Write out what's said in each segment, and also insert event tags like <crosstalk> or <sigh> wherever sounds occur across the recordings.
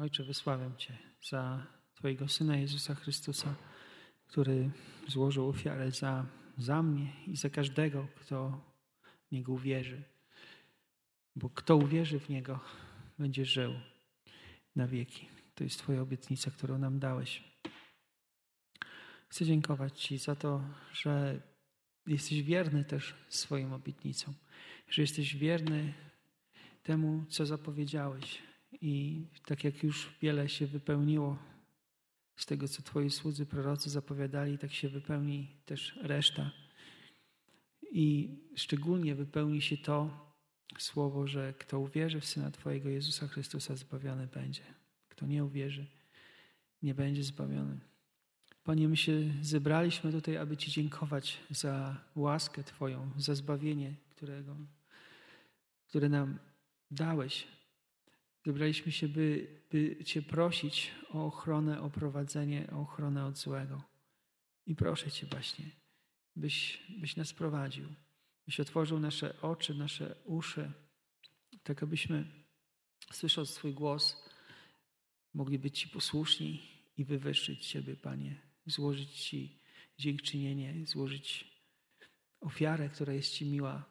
Ojcze, wysławiam Cię za Twojego Syna Jezusa Chrystusa, który złożył ofiarę za, za mnie i za każdego, kto w Niego uwierzy. Bo kto uwierzy w Niego, będzie żył na wieki. To jest Twoja obietnica, którą nam dałeś. Chcę dziękować Ci za to, że jesteś wierny też swoim obietnicom, że jesteś wierny temu, co zapowiedziałeś. I tak jak już wiele się wypełniło z tego, co Twoi słudzy prorocy zapowiadali, tak się wypełni też reszta. I szczególnie wypełni się to słowo, że kto uwierzy w Syna Twojego Jezusa Chrystusa, zbawiony będzie. Kto nie uwierzy, nie będzie zbawiony. Panie, my się zebraliśmy tutaj, aby Ci dziękować za łaskę Twoją, za zbawienie, którego, które nam dałeś. Zebraliśmy się, by, by Cię prosić o ochronę, o prowadzenie, o ochronę od złego. I proszę Cię właśnie, byś, byś nas prowadził, byś otworzył nasze oczy, nasze uszy, tak abyśmy, słysząc Twój głos, mogli być Ci posłuszni i wywyższyć Ciebie, Panie, złożyć Ci dziękczynienie, złożyć ofiarę, która jest Ci miła.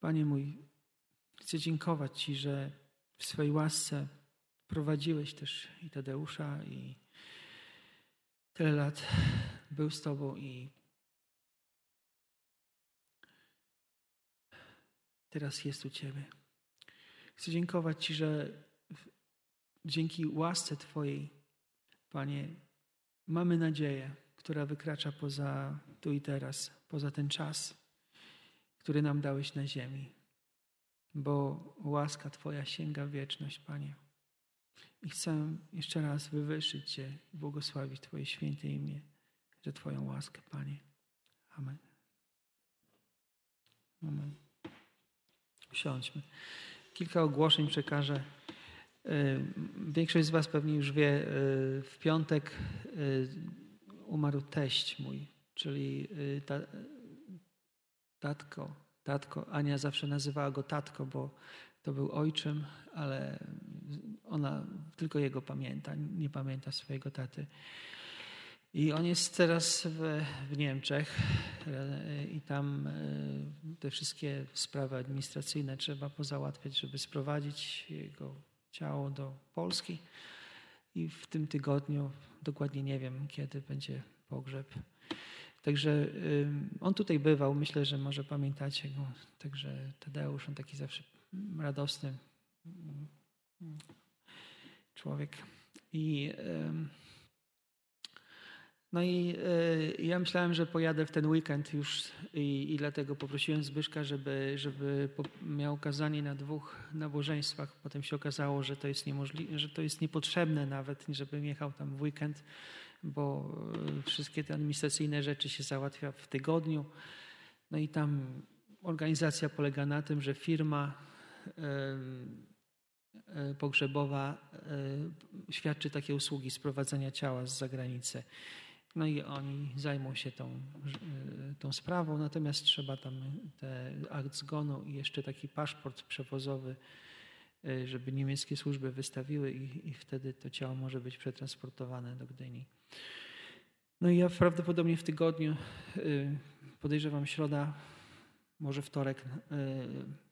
Panie mój, chcę dziękować Ci, że w swojej łasce prowadziłeś też i Tadeusza, i tyle lat był z Tobą i teraz jest u Ciebie. Chcę dziękować Ci, że dzięki łasce Twojej, Panie, mamy nadzieję, która wykracza poza tu i teraz, poza ten czas, który nam dałeś na ziemi. Bo łaska Twoja sięga wieczność, Panie. I chcę jeszcze raz wywyższyć Cię i błogosławić Twoje święte imię za Twoją łaskę, Panie. Amen. Amen. Usiądźmy. Kilka ogłoszeń przekażę. Większość z Was pewnie już wie, w piątek umarł teść mój, czyli ta, tatko, tatko. Ania zawsze nazywała go tatko, bo to był ojczym, ale ona tylko jego pamięta, nie pamięta swojego taty. I on jest teraz w, w Niemczech i tam te wszystkie sprawy administracyjne trzeba pozałatwiać, żeby sprowadzić jego ciało do Polski. I w tym tygodniu, dokładnie nie wiem kiedy będzie pogrzeb. Także on tutaj bywał, myślę, że może pamiętacie go. Także Tadeusz, on taki zawsze radosny człowiek. I no i ja myślałem, że pojadę w ten weekend już i, i dlatego poprosiłem Zbyszka, żeby, żeby miał kazanie na dwóch nabożeństwach. Potem się okazało, że to jest niemożliwe, że to jest niepotrzebne nawet, żebym jechał tam w weekend, bo wszystkie te administracyjne rzeczy się załatwia w tygodniu. No i tam organizacja polega na tym, że firma pogrzebowa świadczy takie usługi sprowadzania ciała z zagranicy. No i oni zajmą się tą, tą sprawą, natomiast trzeba tam te akt zgonu i jeszcze taki paszport przewozowy, żeby niemieckie służby wystawiły i, i wtedy to ciało może być przetransportowane do Gdyni. No i ja prawdopodobnie w tygodniu, podejrzewam środa, może wtorek,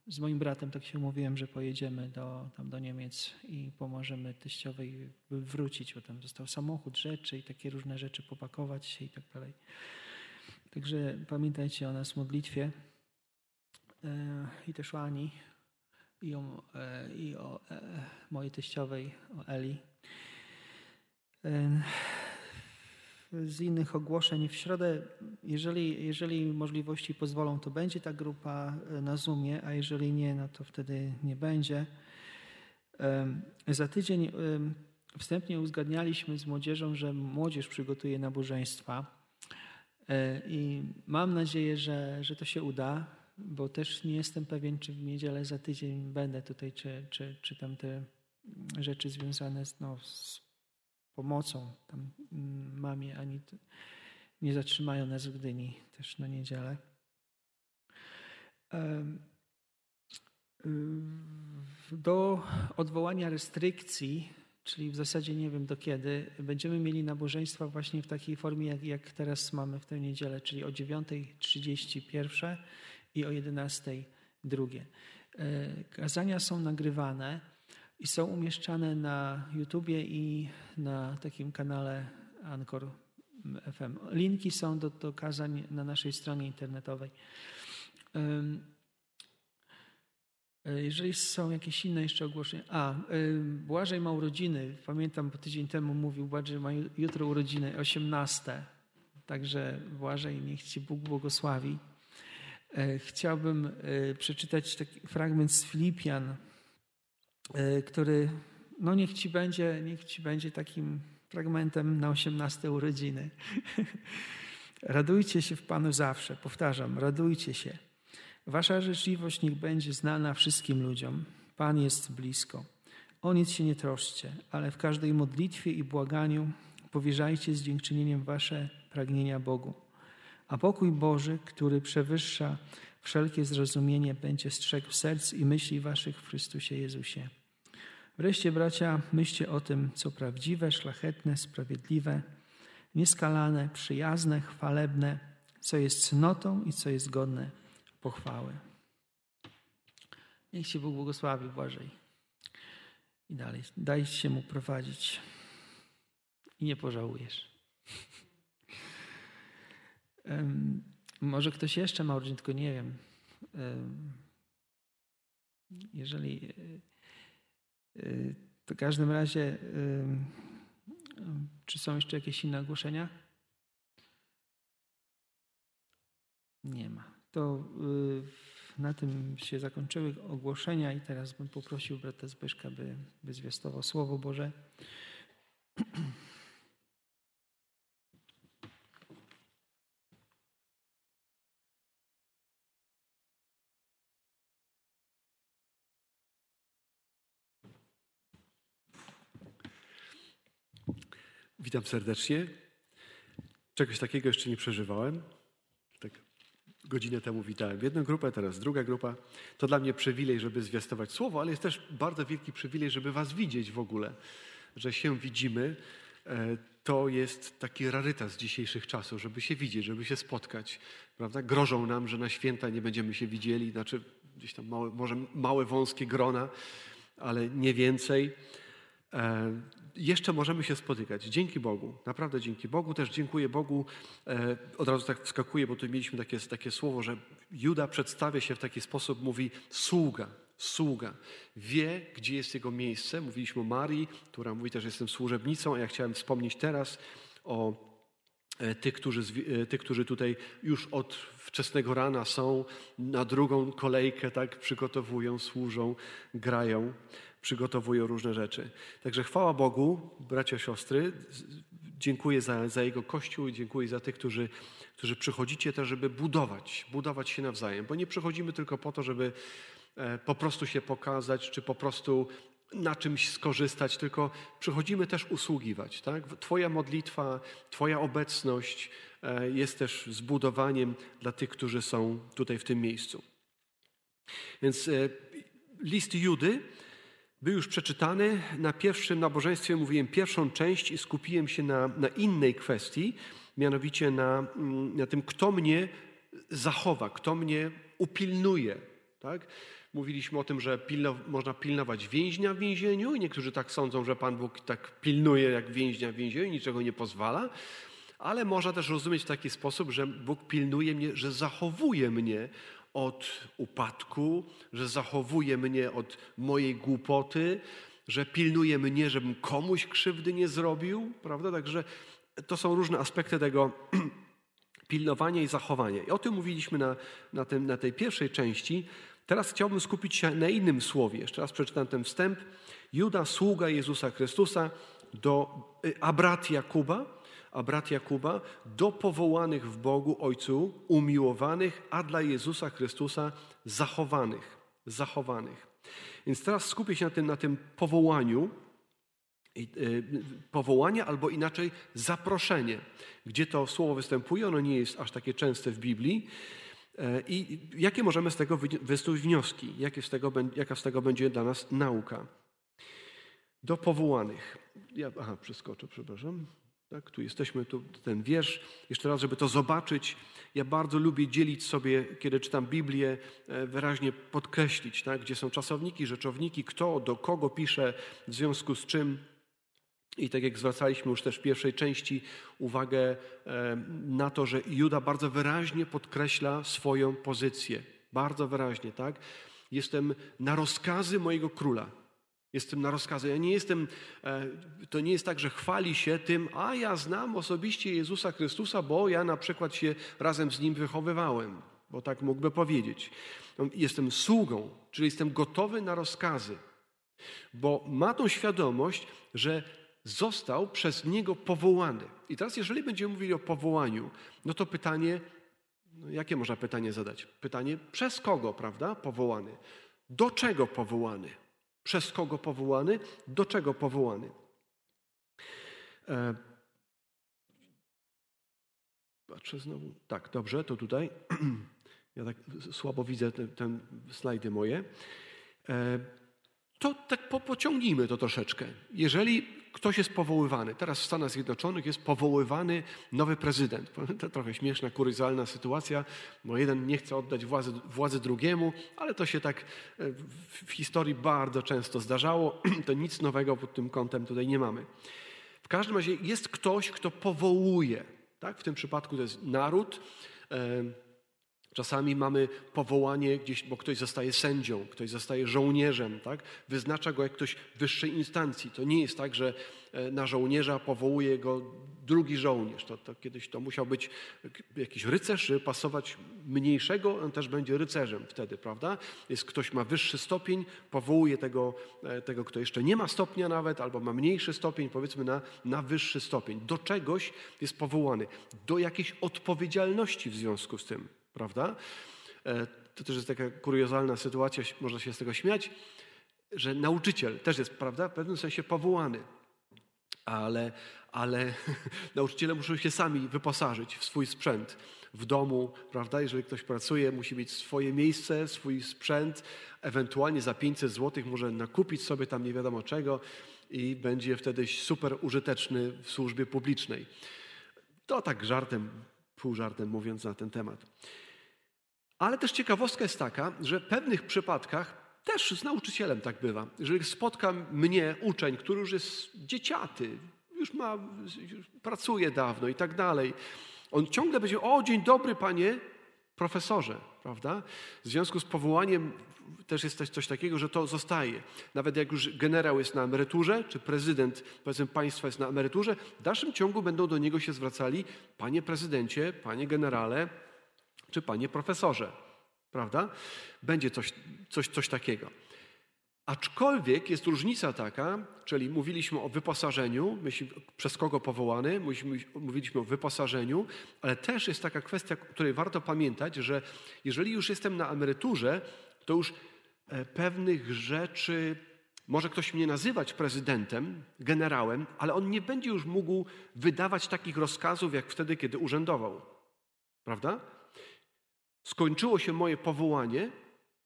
z moim bratem tak się umówiłem, że pojedziemy do, tam do Niemiec i pomożemy teściowej wrócić, bo tam został samochód, rzeczy i takie różne rzeczy popakować się i tak dalej. Także pamiętajcie o nas w modlitwie i też o Ani i o, i o mojej teściowej, o Eli z innych ogłoszeń. W środę, jeżeli, jeżeli możliwości pozwolą, to będzie ta grupa e, na Zoomie, a jeżeli nie, no to wtedy nie będzie. Za tydzień wstępnie uzgadnialiśmy z młodzieżą, że młodzież przygotuje nabożeństwa e, i mam nadzieję, że, że to się uda, bo też nie jestem pewien, czy w niedzielę za tydzień będę tutaj, czy, czy, czy tam te rzeczy związane z, no, z pomocą tam mm, mamie, ani nie zatrzymają nas w Gdyni też na niedzielę. do odwołania restrykcji, czyli w zasadzie nie wiem do kiedy, będziemy mieli nabożeństwa właśnie w takiej formie, jak, jak teraz mamy w tę niedzielę, czyli o 9.31 i o 11.00 drugie. E, kazania są nagrywane i są umieszczane na YouTubie i na takim kanale Anchor FM. Linki są do, do kazań na naszej stronie internetowej. E, jeżeli są jakieś inne jeszcze ogłoszenia. A, Błażej ma urodziny. Pamiętam, bo tydzień temu mówił Błażej ma jutro urodziny, 18. Także Błażej, niech Ci Bóg błogosławi. E, chciałbym e, przeczytać taki fragment z Filipian, który, no niech Ci będzie, niech Ci będzie takim fragmentem na 18 urodziny. <laughs> radujcie się w Panu zawsze. Powtarzam, radujcie się. Wasza życzliwość niech będzie znana wszystkim ludziom. Pan jest blisko. O nic się nie troszcie, ale w każdej modlitwie i błaganiu powierzajcie z dziękczynieniem wasze pragnienia Bogu. A pokój Boży, który przewyższa wszelkie zrozumienie, będzie strzegł serc i myśli waszych w Chrystusie Jezusie. Wreszcie, bracia, myślcie o tym, co prawdziwe, szlachetne, sprawiedliwe, nieskalane, przyjazne, chwalebne, co jest cnotą i co jest godne pochwały. Niech się Bóg błogosławi Błażej. I dalej, daj się Mu prowadzić i nie pożałujesz. Um, może ktoś jeszcze ma urodziny, tylko nie wiem. Jeżeli y, w każdym razie, czy są jeszcze jakieś inne ogłoszenia? Nie ma to y, na tym się zakończyły ogłoszenia i teraz bym poprosił brata Zbyszka, by, by zwiastował Słowo Boże. <clears throat> Witam serdecznie. Czegoś takiego jeszcze nie przeżywałem godzinę temu witałem jedną grupę, teraz druga grupa. To dla mnie przywilej, żeby zwiastować słowo, ale jest też bardzo wielki przywilej, żeby was widzieć w ogóle, że się widzimy. E, to jest taki rarytas dzisiejszych czasów, żeby się widzieć, żeby się spotkać. Prawda? Grożą nam, że na święta nie będziemy się widzieli, znaczy gdzieś tam małe, może małe, wąskie grona, ale nie więcej. E, jeszcze możemy się spotykać. Dzięki Bogu, naprawdę dzięki Bogu. Też dziękuję Bogu. E, od razu tak wskakuję, bo tu mieliśmy takie, takie słowo, że Juda przedstawia się w taki sposób, mówi sługa, sługa. Wie, gdzie jest jego miejsce. Mówiliśmy o Marii, która mówi też, że jestem służebnicą, a ja chciałem wspomnieć teraz o e, tych którzy, tych, którzy tutaj już od wczesnego rana są, na drugą kolejkę tak przygotowują, służą, grają przygotowują różne rzeczy. Także chwała Bogu, bracia, siostry. Dziękuję za, za Jego Kościół i dziękuję za tych, którzy, którzy przychodzicie też, żeby budować, budować się nawzajem. Bo nie przychodzimy tylko po to, żeby e, po prostu się pokazać, czy po prostu na czymś skorzystać, tylko przychodzimy też usługiwać. Tak? Twoja modlitwa, Twoja obecność e, jest też zbudowaniem dla tych, którzy są tutaj w tym miejscu. Więc e, list Judy był już przeczytany. Na pierwszym nabożeństwie mówiłem pierwszą część i skupiłem się na, na innej kwestii, mianowicie na, mm, na tym, kto mnie zachowa, kto mnie upilnuje. Tak? Mówiliśmy o tym, że pilno, można pilnować więźnia w więzieniu i niektórzy tak sądzą, że Pan Bóg tak pilnuje jak więźnia w więzieniu, niczego nie pozwala. Ale można też rozumieć w taki sposób, że Bóg pilnuje mnie, że zachowuje mnie od upadku, że zachowuje mnie od mojej głupoty, że pilnuje mnie, żebym komuś krzywdy nie zrobił, prawda? Także to są różne aspekty tego <clears throat> pilnowania i zachowania. I o tym mówiliśmy na, na, tym, na tej pierwszej części. Teraz chciałbym skupić się na innym słowie. Jeszcze raz przeczytam ten wstęp. Juda, sługa Jezusa Chrystusa do y, Abrat Jakuba, a brat Jakuba, do powołanych w Bogu Ojcu, umiłowanych, a dla Jezusa Chrystusa zachowanych. Zachowanych. Więc teraz skupię się na tym, na tym powołaniu, e, powołanie albo inaczej zaproszenie. Gdzie to słowo występuje, ono nie jest aż takie częste w Biblii. E, I jakie możemy z tego wysnuć wnioski? Jakie z tego, jaka z tego będzie dla nas nauka? Do powołanych. Ja, aha, przeskoczę, przepraszam. Tak, tu jesteśmy, tu ten wiersz. Jeszcze raz, żeby to zobaczyć. Ja bardzo lubię dzielić sobie, kiedy czytam Biblię, e, wyraźnie podkreślić, tak, gdzie są czasowniki, rzeczowniki, kto do kogo pisze, w związku z czym. I tak jak zwracaliśmy już też w pierwszej części uwagę e, na to, że Juda bardzo wyraźnie podkreśla swoją pozycję. Bardzo wyraźnie, tak? Jestem na rozkazy mojego króla. Jestem na rozkazy. Ja nie jestem, e, to nie jest tak, że chwali się tym, a ja znam osobiście Jezusa Chrystusa, bo ja na przykład się razem z Nim wychowywałem, bo tak mógłby powiedzieć. No, jestem sługą, czyli jestem gotowy na rozkazy, bo ma tą świadomość, że został przez Niego powołany. I teraz, jeżeli będziemy mówili o powołaniu, no to pytanie, no jakie można pytanie zadać? Pytanie, przez kogo, prawda, powołany? Do czego powołany? Przez kogo powołany? Do czego powołany? E... Patrzę znowu. Tak, dobrze, to tutaj. <clears throat> Ja tak słabo widzę te, te slajdy moje. E... To tak po, pociągnijmy to troszeczkę. Jeżeli ktoś jest powoływany, teraz w Stanach Zjednoczonych jest powoływany nowy prezydent. <laughs> To trochę śmieszna, kuryzalna sytuacja, bo jeden nie chce oddać władzy, władzy drugiemu, ale to się tak e, w historii bardzo często zdarzało. <clears throat> To nic nowego pod tym kątem tutaj nie mamy. W każdym razie jest ktoś, kto powołuje. Tak? W tym przypadku to jest naród. Czasami mamy powołanie gdzieś, bo ktoś zostaje sędzią, ktoś zostaje żołnierzem, tak? Wyznacza go jak ktoś wyższej instancji. To nie jest tak, że e, na żołnierza powołuje go drugi żołnierz. To, to kiedyś to musiał być jakiś rycerz, żeby pasować mniejszego, on też będzie rycerzem wtedy, prawda? Jest ktoś ma wyższy stopień, powołuje tego, e, tego kto jeszcze nie ma stopnia nawet, albo ma mniejszy stopień, powiedzmy na, na wyższy stopień. Do czegoś jest powołany, do jakiejś odpowiedzialności w związku z tym prawda? E, to też jest taka kuriozalna sytuacja, można się z tego śmiać, że nauczyciel też jest, prawda, w pewnym sensie powołany. Ale, ale <laughs> nauczyciele muszą się sami wyposażyć w swój sprzęt w domu, prawda? Jeżeli ktoś pracuje, musi mieć swoje miejsce, swój sprzęt, ewentualnie za 500 zł może nakupić sobie tam nie wiadomo czego i będzie wtedy super użyteczny w służbie publicznej. To tak żartem, pół żartem mówiąc na ten temat. Ale też ciekawostka jest taka, że w pewnych przypadkach też z nauczycielem tak bywa. Jeżeli spotka mnie uczeń, który już jest dzieciaty, już ma, już pracuje dawno i tak dalej, on ciągle będzie, o dzień dobry panie profesorze, prawda? W związku z powołaniem też jest coś takiego, że to zostaje. Nawet jak już generał jest na emeryturze, czy prezydent, powiedzmy, państwa jest na emeryturze, w dalszym ciągu będą do niego się zwracali, panie prezydencie, panie generale, czy panie profesorze, prawda? Będzie coś, coś, coś takiego. Aczkolwiek jest różnica taka, czyli mówiliśmy o wyposażeniu, myśli, przez kogo powołany, mówiliśmy o wyposażeniu, ale też jest taka kwestia, której warto pamiętać, że jeżeli już jestem na emeryturze, to już e, pewnych rzeczy może ktoś mnie nazywać prezydentem, generałem, ale on nie będzie już mógł wydawać takich rozkazów, jak wtedy, kiedy urzędował. Prawda? Skończyło się moje powołanie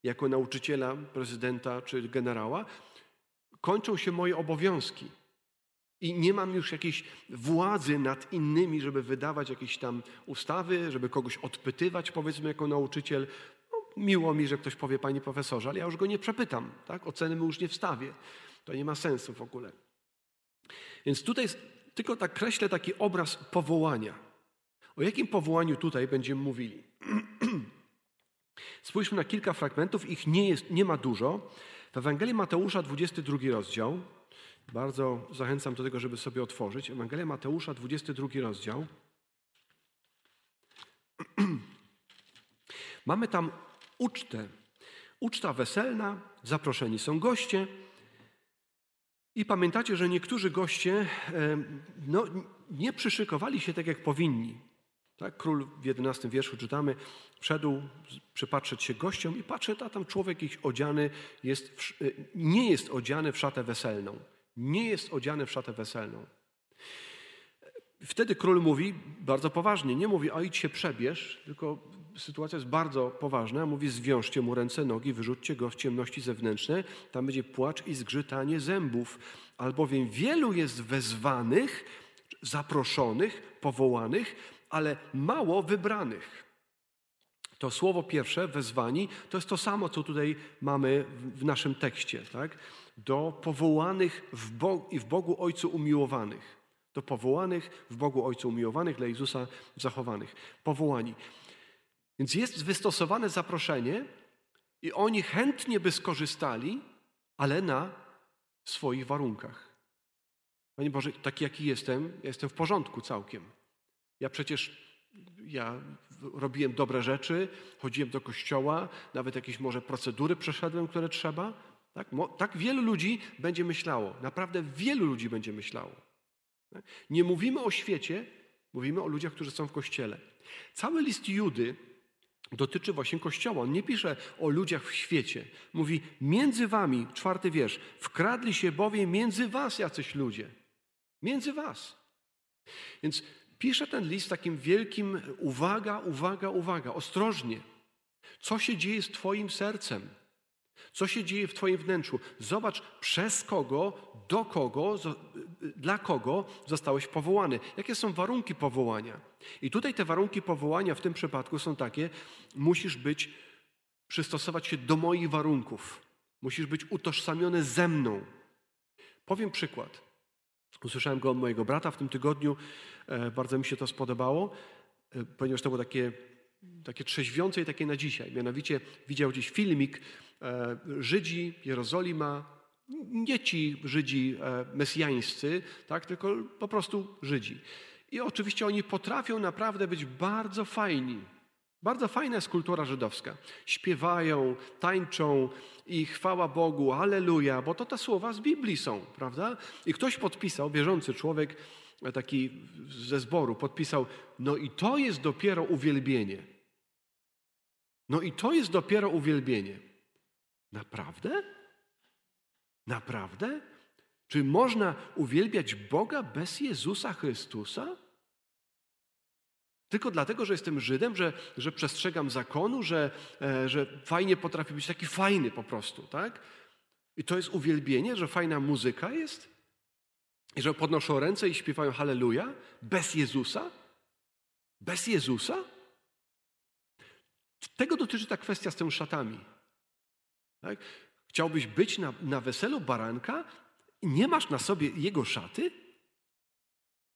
jako nauczyciela, prezydenta czy generała, kończą się moje obowiązki. I nie mam już jakiejś władzy nad innymi, żeby wydawać jakieś tam ustawy, żeby kogoś odpytywać, powiedzmy, jako nauczyciel. No, miło mi, że ktoś powie, panie profesorze, ale ja już go nie przepytam. Tak? Oceny mu już nie wstawię. To nie ma sensu w ogóle. Więc tutaj tylko tak kreślę taki obraz powołania. O jakim powołaniu tutaj będziemy mówili? <clears throat> Spójrzmy na kilka fragmentów, ich nie, jest, nie ma dużo. W Ewangelii Mateusza, 22 rozdział. Bardzo zachęcam do tego, żeby sobie otworzyć. Ewangelia Mateusza, 22 rozdział. <clears throat> Mamy tam ucztę. Uczta weselna, zaproszeni są goście. I pamiętacie, że niektórzy goście no, nie przyszykowali się tak, jak powinni. Tak? Król w 11 wierszu czytamy, wszedł przypatrzeć się gościom i patrzy, a tam człowiek ich odziany jest, w, e, nie jest odziany w szatę weselną. Nie jest odziany w szatę weselną. Wtedy król mówi bardzo poważnie, nie mówi, a idź się przebierz, tylko sytuacja jest bardzo poważna. Mówi, zwiążcie mu ręce, nogi, wyrzućcie go w ciemności zewnętrzne. Tam będzie płacz i zgrzytanie zębów. Albowiem wielu jest wezwanych, zaproszonych, powołanych, ale mało wybranych. To słowo pierwsze, wezwani, to jest to samo, co tutaj mamy w naszym tekście. Tak? Do powołanych w Bogu, i w Bogu Ojcu umiłowanych. Do powołanych w Bogu Ojcu umiłowanych, dla Jezusa zachowanych. Powołani. Więc jest wystosowane zaproszenie i oni chętnie by skorzystali, ale na swoich warunkach. Panie Boże, taki jaki jestem, jestem w porządku całkiem. Ja przecież ja robiłem dobre rzeczy, chodziłem do kościoła, nawet jakieś może procedury przeszedłem, które trzeba. Tak, tak wielu ludzi będzie myślało, naprawdę wielu ludzi będzie myślało. Tak? Nie mówimy o świecie, mówimy o ludziach, którzy są w kościele. Cały list Judy dotyczy właśnie Kościoła. On nie pisze o ludziach w świecie. Mówi, między wami, czwarty wiersz, wkradli się bowiem między was jacyś ludzie. Między was. Więc pisze ten list takim wielkim uwaga, uwaga, uwaga, ostrożnie. Co się dzieje z twoim sercem? Co się dzieje w Twoim wnętrzu? Zobacz, przez kogo, do kogo, dla kogo zostałeś powołany. Jakie są warunki powołania? I tutaj te warunki powołania w tym przypadku są takie: musisz być, przystosować się do moich warunków. Musisz być utożsamiony ze mną. Powiem przykład. Usłyszałem go od mojego brata w tym tygodniu. E, bardzo mi się to spodobało, e, ponieważ to było takie, takie trzeźwiące i takie na dzisiaj. Mianowicie widział gdzieś filmik E, Żydzi, Jerozolima, nie ci Żydzi mesjańscy, tak, tylko po prostu Żydzi. I oczywiście oni potrafią naprawdę być bardzo fajni. Bardzo fajna jest kultura żydowska. Śpiewają, tańczą i chwała Bogu, aleluja, bo to te słowa z Biblii są, prawda? I ktoś podpisał, wierzący człowiek, e, taki ze zboru, podpisał, no i to jest dopiero uwielbienie. No i to jest dopiero uwielbienie. Naprawdę? Naprawdę? Czy można uwielbiać Boga bez Jezusa Chrystusa? Tylko dlatego, że jestem Żydem, że, że przestrzegam zakonu, że, e, że fajnie potrafi być taki fajny po prostu, tak? I to jest uwielbienie, że fajna muzyka jest? I że podnoszą ręce i śpiewają Halleluja? Bez Jezusa? Bez Jezusa? Tego dotyczy ta kwestia z tymi szatami. Tak? Chciałbyś być na, na weselu baranka i nie masz na sobie jego szaty?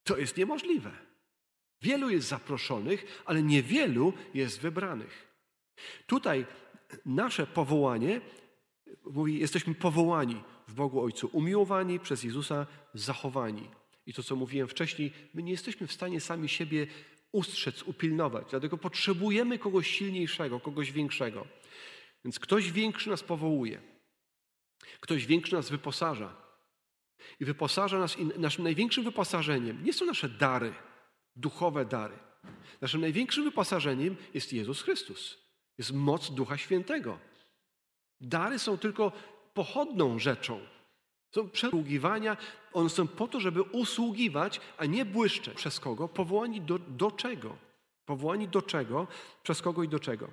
To jest niemożliwe. Wielu jest zaproszonych, ale niewielu jest wybranych. Tutaj nasze powołanie mówi, jesteśmy powołani w Bogu Ojcu, umiłowani przez Jezusa, zachowani. I to, co mówiłem wcześniej, my nie jesteśmy w stanie sami siebie ustrzec, upilnować, dlatego potrzebujemy kogoś silniejszego, kogoś większego. Więc ktoś większy nas powołuje. Ktoś większy nas wyposaża. I wyposaża nas, i naszym największym wyposażeniem nie są nasze dary, duchowe dary. Naszym największym wyposażeniem jest Jezus Chrystus. Jest moc Ducha Świętego. Dary są tylko pochodną rzeczą. Są przesługiwania, one są po to, żeby usługiwać, a nie błyszczeć. Przez kogo? Powołani do, do czego? Powołani do czego? Przez kogo i do czego?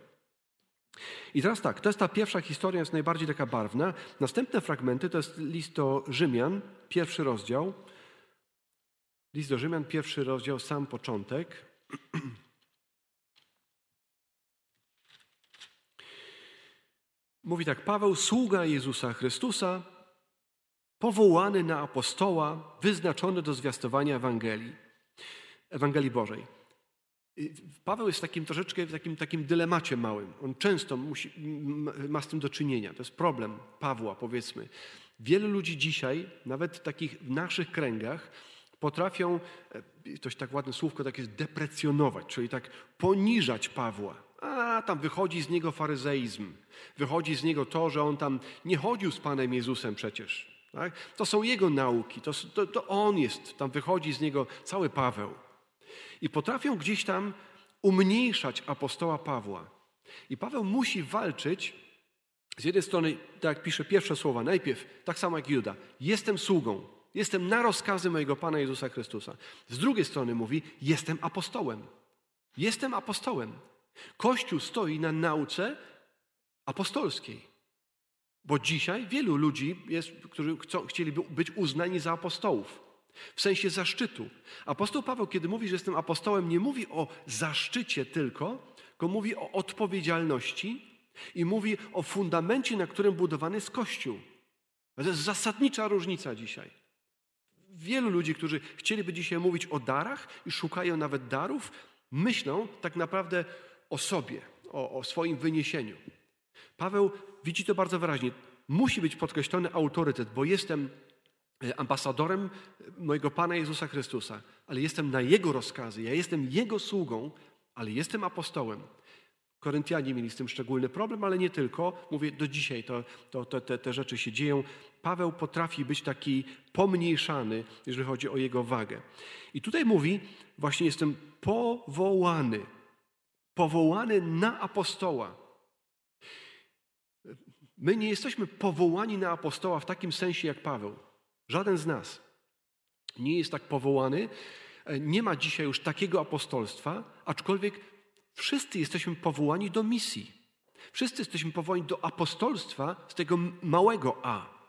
I teraz tak, to jest ta pierwsza historia, jest najbardziej taka barwna. Następne fragmenty to jest list do Rzymian, pierwszy rozdział. List do Rzymian, pierwszy rozdział, sam początek. Mówi tak, Paweł, sługa Jezusa Chrystusa, powołany na apostoła, wyznaczony do zwiastowania Ewangelii, Ewangelii Bożej. Paweł jest takim troszeczkę w takim, takim dylemacie małym. On często musi, ma z tym do czynienia. To jest problem Pawła, powiedzmy. Wielu ludzi dzisiaj, nawet takich w naszych kręgach, potrafią, coś tak ładne słówko takie deprecjonować, czyli tak poniżać Pawła. A tam wychodzi z niego faryzeizm. Wychodzi z niego to, że on tam nie chodził z Panem Jezusem przecież. Tak? To są jego nauki, to, to, to on jest, tam wychodzi z niego cały Paweł. I potrafią gdzieś tam umniejszać apostoła Pawła. I Paweł musi walczyć z jednej strony, tak jak pisze pierwsze słowa, najpierw, tak samo jak Juda, jestem sługą, jestem na rozkazy mojego Pana Jezusa Chrystusa. Z drugiej strony mówi, jestem apostołem. Jestem apostołem. Kościół stoi na nauce apostolskiej. Bo dzisiaj wielu ludzi jest, którzy chcą, chcieliby być uznani za apostołów. W sensie zaszczytu. Apostoł Paweł, kiedy mówi, że jestem apostołem, nie mówi o zaszczycie tylko, tylko mówi o odpowiedzialności i mówi o fundamencie, na którym budowany jest Kościół. To jest zasadnicza różnica dzisiaj. Wielu ludzi, którzy chcieliby dzisiaj mówić o darach i szukają nawet darów, myślą tak naprawdę o sobie, o, o swoim wyniesieniu. Paweł widzi to bardzo wyraźnie. Musi być podkreślony autorytet, bo jestem e, ambasadorem mojego Pana Jezusa Chrystusa, ale jestem na Jego rozkazy, ja jestem Jego sługą, ale jestem apostołem. Koryntianie mieli z tym szczególny problem, ale nie tylko. Mówię, do dzisiaj to, to, to te, te rzeczy się dzieją. Paweł potrafi być taki pomniejszany, jeżeli chodzi o jego wagę. I tutaj mówi, właśnie jestem powołany. Powołany na apostoła. My nie jesteśmy powołani na apostoła w takim sensie jak Paweł. Żaden z nas nie jest tak powołany. Nie ma dzisiaj już takiego apostolstwa, aczkolwiek wszyscy jesteśmy powołani do misji. Wszyscy jesteśmy powołani do apostolstwa z tego małego A.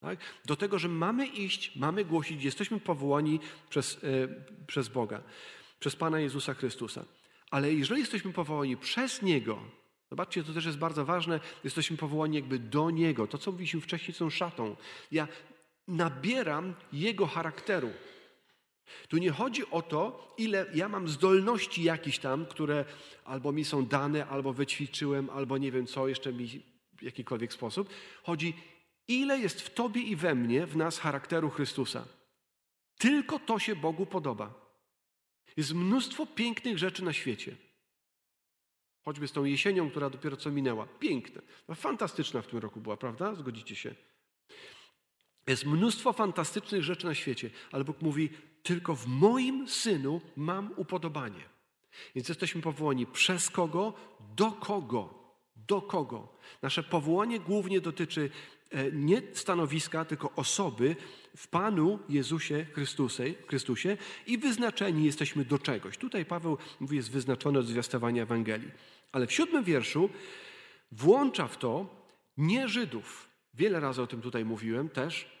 Tak? Do tego, że mamy iść, mamy głosić, jesteśmy powołani przez, e, przez Boga, przez Pana Jezusa Chrystusa. Ale jeżeli jesteśmy powołani przez Niego, Zobaczcie, to też jest bardzo ważne. Jesteśmy powołani jakby do Niego. To, co mówiliśmy wcześniej, są szatą. Ja nabieram Jego charakteru. Tu nie chodzi o to, ile ja mam zdolności jakieś tam, które albo mi są dane, albo wyćwiczyłem, albo nie wiem co, jeszcze mi w jakikolwiek sposób. Chodzi, ile jest w Tobie i we mnie, w nas charakteru Chrystusa. Tylko to się Bogu podoba. Jest mnóstwo pięknych rzeczy na świecie. Choćby z tą jesienią, która dopiero co minęła. Piękne. No, fantastyczna w tym roku była, prawda? Zgodzicie się? Jest mnóstwo fantastycznych rzeczy na świecie, ale Bóg mówi: Tylko w moim synu mam upodobanie. Więc jesteśmy powołani przez kogo, do kogo, do kogo. Nasze powołanie głównie dotyczy e, nie stanowiska, tylko osoby w Panu Jezusie Chrystusie, Chrystusie i wyznaczeni jesteśmy do czegoś. Tutaj Paweł mówi, jest wyznaczony od zwiastowania Ewangelii. Ale w siódmym wierszu włącza w to nie Żydów. Wiele razy o tym tutaj mówiłem też.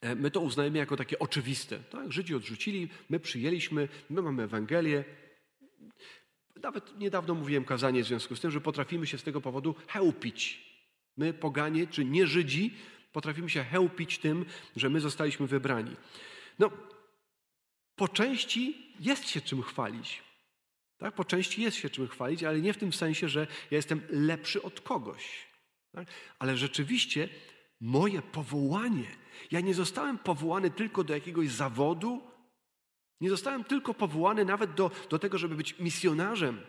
E, my to uznajemy jako takie oczywiste. Tak? Żydzi odrzucili, my przyjęliśmy, my mamy Ewangelię. Nawet niedawno mówiłem kazanie w związku z tym, że potrafimy się z tego powodu chełpić. My, poganie, czy nie Żydzi, potrafimy się chełpić tym, że my zostaliśmy wybrani. No, po części jest się czym chwalić. Tak? Po części jest się czym chwalić, ale nie w tym sensie, że ja jestem lepszy od kogoś. Tak? Ale rzeczywiście moje powołanie, ja nie zostałem powołany tylko do jakiegoś zawodu, nie zostałem tylko powołany nawet do, do tego, żeby być misjonarzem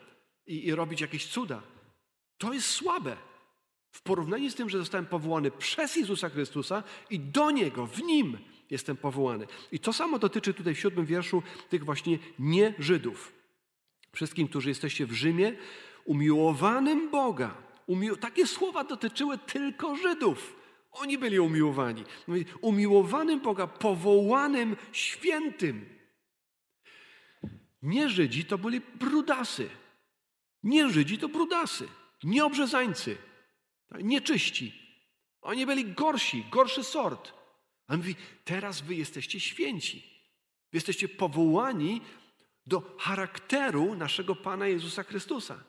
i, i robić jakieś cuda. To jest słabe. W porównaniu z tym, że zostałem powołany przez Jezusa Chrystusa i do Niego, w Nim jestem powołany. I to samo dotyczy tutaj w siódmym wierszu tych właśnie nie Żydów. Wszystkim, którzy jesteście w Rzymie, umiłowanym Boga. Takie słowa dotyczyły tylko Żydów. Oni byli umiłowani. Umiłowanym Boga, powołanym świętym. Nie Żydzi to byli brudasy. Nie Żydzi to brudasy. Nie obrzezańcy. Nieczyści. Oni byli gorsi, gorszy sort. A mówi, teraz wy jesteście święci. Wy jesteście powołani do charakteru naszego Pana Jezusa Chrystusa.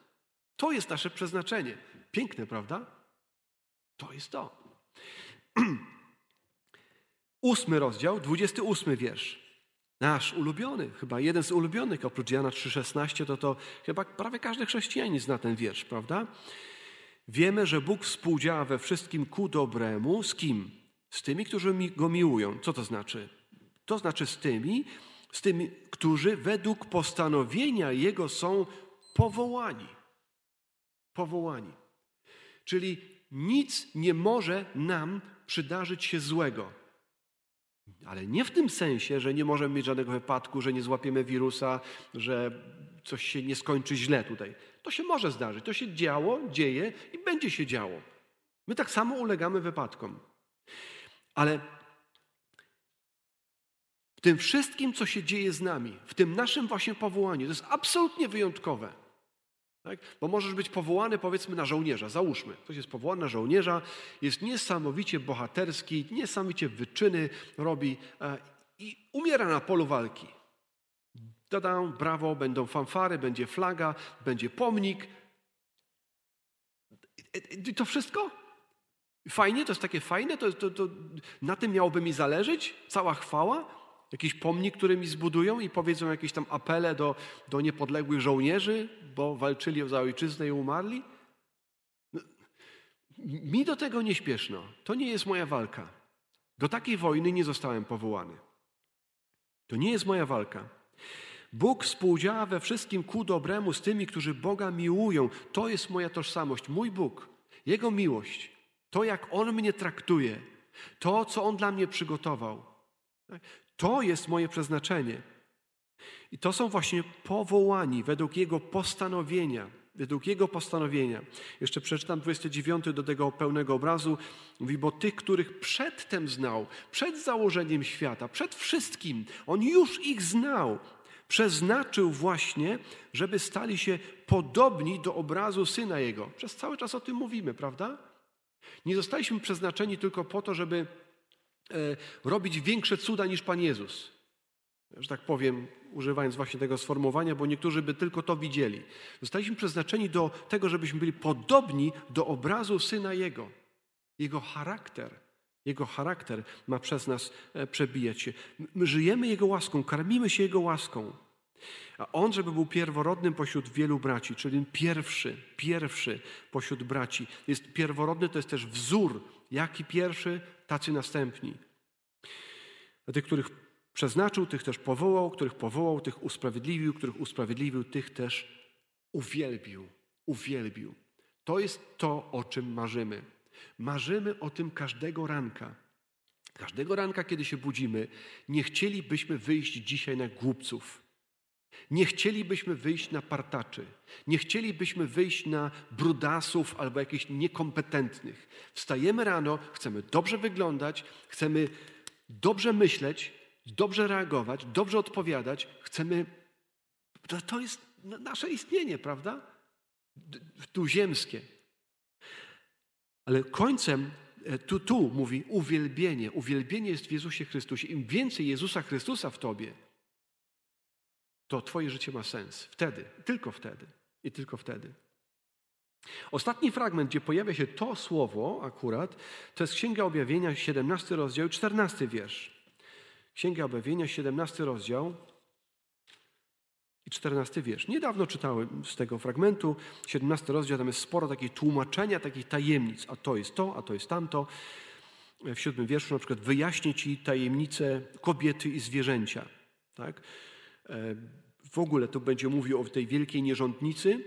To jest nasze przeznaczenie. Piękne, prawda? To jest to. <clears throat> Ósmy rozdział, dwudziesty ósmy wiersz. Nasz ulubiony, chyba jeden z ulubionych, oprócz Jana 3,16, to to chyba prawie każdy chrześcijanin zna ten wiersz, prawda? Wiemy, że Bóg współdziała we wszystkim ku dobremu. Z kim? Z tymi, którzy Go miłują. Co to znaczy? To znaczy z tymi, z tymi, którzy według postanowienia Jego są powołani. Powołani. Czyli nic nie może nam przydarzyć się złego. Ale nie w tym sensie, że nie możemy mieć żadnego wypadku, że nie złapiemy wirusa, że coś się nie skończy źle tutaj. To się może zdarzyć. To się działo, dzieje i będzie się działo. My tak samo ulegamy wypadkom. Ale w tym wszystkim, co się dzieje z nami, w tym naszym właśnie powołaniu, to jest absolutnie wyjątkowe. Tak? Bo możesz być powołany, powiedzmy, na żołnierza. Załóżmy, ktoś jest powołany na żołnierza, jest niesamowicie bohaterski, niesamowicie wyczyny robi e, i umiera na polu walki. Dodam, brawo, będą fanfary, będzie flaga, będzie pomnik. I to wszystko? Fajnie, to jest takie fajne, to, to, to na tym miałoby mi zależeć? Cała chwała? Jakiś pomnik, który mi zbudują i powiedzą jakieś tam apele do, do niepodległych żołnierzy, bo walczyli za ojczyznę i umarli? No, mi do tego nie śpieszno. To nie jest moja walka. Do takiej wojny nie zostałem powołany. To nie jest moja walka. Bóg współdziała we wszystkim ku dobremu z tymi, którzy Boga miłują. To jest moja tożsamość, mój Bóg, Jego miłość, to jak On mnie traktuje, to co On dla mnie przygotował. To jest moje przeznaczenie. I to są właśnie powołani według Jego postanowienia. Według Jego postanowienia. Jeszcze przeczytam 29 do tego pełnego obrazu. Mówi, bo tych, których przedtem znał, przed założeniem świata, przed wszystkim, On już ich znał. Przeznaczył właśnie, żeby stali się podobni do obrazu Syna Jego. Przez cały czas o tym mówimy, prawda? Nie zostaliśmy przeznaczeni tylko po to, żeby robić większe cuda niż Pan Jezus. Że tak powiem, używając właśnie tego sformułowania, bo niektórzy by tylko to widzieli. Zostaliśmy przeznaczeni do tego, żebyśmy byli podobni do obrazu Syna Jego. Jego charakter, Jego charakter ma przez nas e, przebijać się. My żyjemy Jego łaską, karmimy się Jego łaską. A On, żeby był pierworodnym pośród wielu braci, czyli pierwszy, pierwszy pośród braci. Jest pierworodny, to jest też wzór. Jaki pierwszy? tacy następni. A tych, których przeznaczył, tych też powołał, których powołał, tych usprawiedliwił, których usprawiedliwił, tych też uwielbił. Uwielbił. To jest to, o czym marzymy. Marzymy o tym każdego ranka. Każdego ranka, kiedy się budzimy, nie chcielibyśmy wyjść dzisiaj na głupców. Nie chcielibyśmy wyjść na partaczy, nie chcielibyśmy wyjść na brudasów albo jakichś niekompetentnych. Wstajemy rano, chcemy dobrze wyglądać, chcemy dobrze myśleć, dobrze reagować, dobrze odpowiadać, chcemy. To jest nasze istnienie, prawda? Tu ziemskie. Ale końcem e, tu, tu mówi uwielbienie. Uwielbienie jest w Jezusie Chrystusie. Im więcej Jezusa Chrystusa w tobie, to Twoje życie ma sens. Wtedy, tylko wtedy i tylko wtedy. Ostatni fragment, gdzie pojawia się to słowo akurat, to jest Księga Objawienia, 17 rozdział, 14 wiersz. Księga Objawienia, 17 rozdział i 14 wiersz. Niedawno czytałem z tego fragmentu, 17 rozdział, tam jest sporo takich tłumaczenia, takich tajemnic. A to jest to, a to jest tamto. W siódmym wierszu na przykład wyjaśnię Ci tajemnice kobiety i zwierzęcia. Tak? E, w ogóle to będzie mówił o tej wielkiej nierządnicy,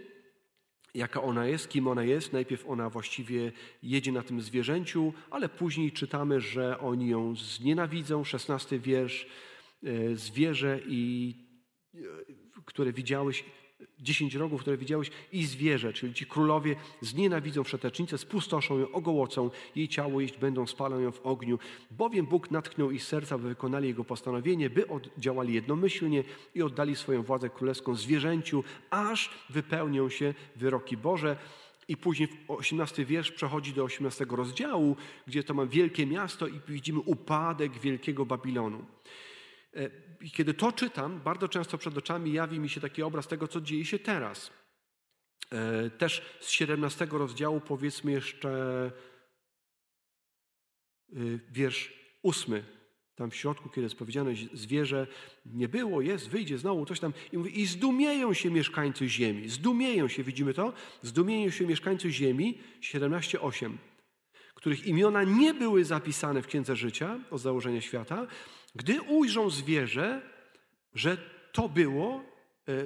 jaka ona jest, kim ona jest. Najpierw ona właściwie jedzie na tym zwierzęciu, ale później czytamy, że oni ją znienawidzą. Szesnasty wiersz. E, zwierzę, i, e, które widziałeś, dziesięć rogów, które widziałeś, i zwierzę, czyli ci królowie znienawidzą wszetecznicę, spustoszą ją, ogołocą, jej ciało jeść będą, spalą ją w ogniu. Bowiem Bóg natknął ich serca, by wykonali Jego postanowienie, by działali jednomyślnie i oddali swoją władzę królewską zwierzęciu, aż wypełnią się wyroki Boże. I później 18 wiersz przechodzi do 18 rozdziału, gdzie to ma wielkie miasto i widzimy upadek wielkiego Babilonu. I kiedy to czytam, bardzo często przed oczami jawi mi się taki obraz tego, co dzieje się teraz. E, też z 17 rozdziału powiedzmy jeszcze e, wiersz ósmy. Tam w środku, kiedy jest powiedziane, zwierzę nie było, jest, wyjdzie znowu, coś tam. I mówi, i zdumieją się mieszkańcy ziemi. Zdumieją się, widzimy to? Zdumieją się mieszkańcy ziemi, 17,8, których imiona nie były zapisane w Księdze Życia od założenia świata, gdy ujrzą zwierzę, że to było, e,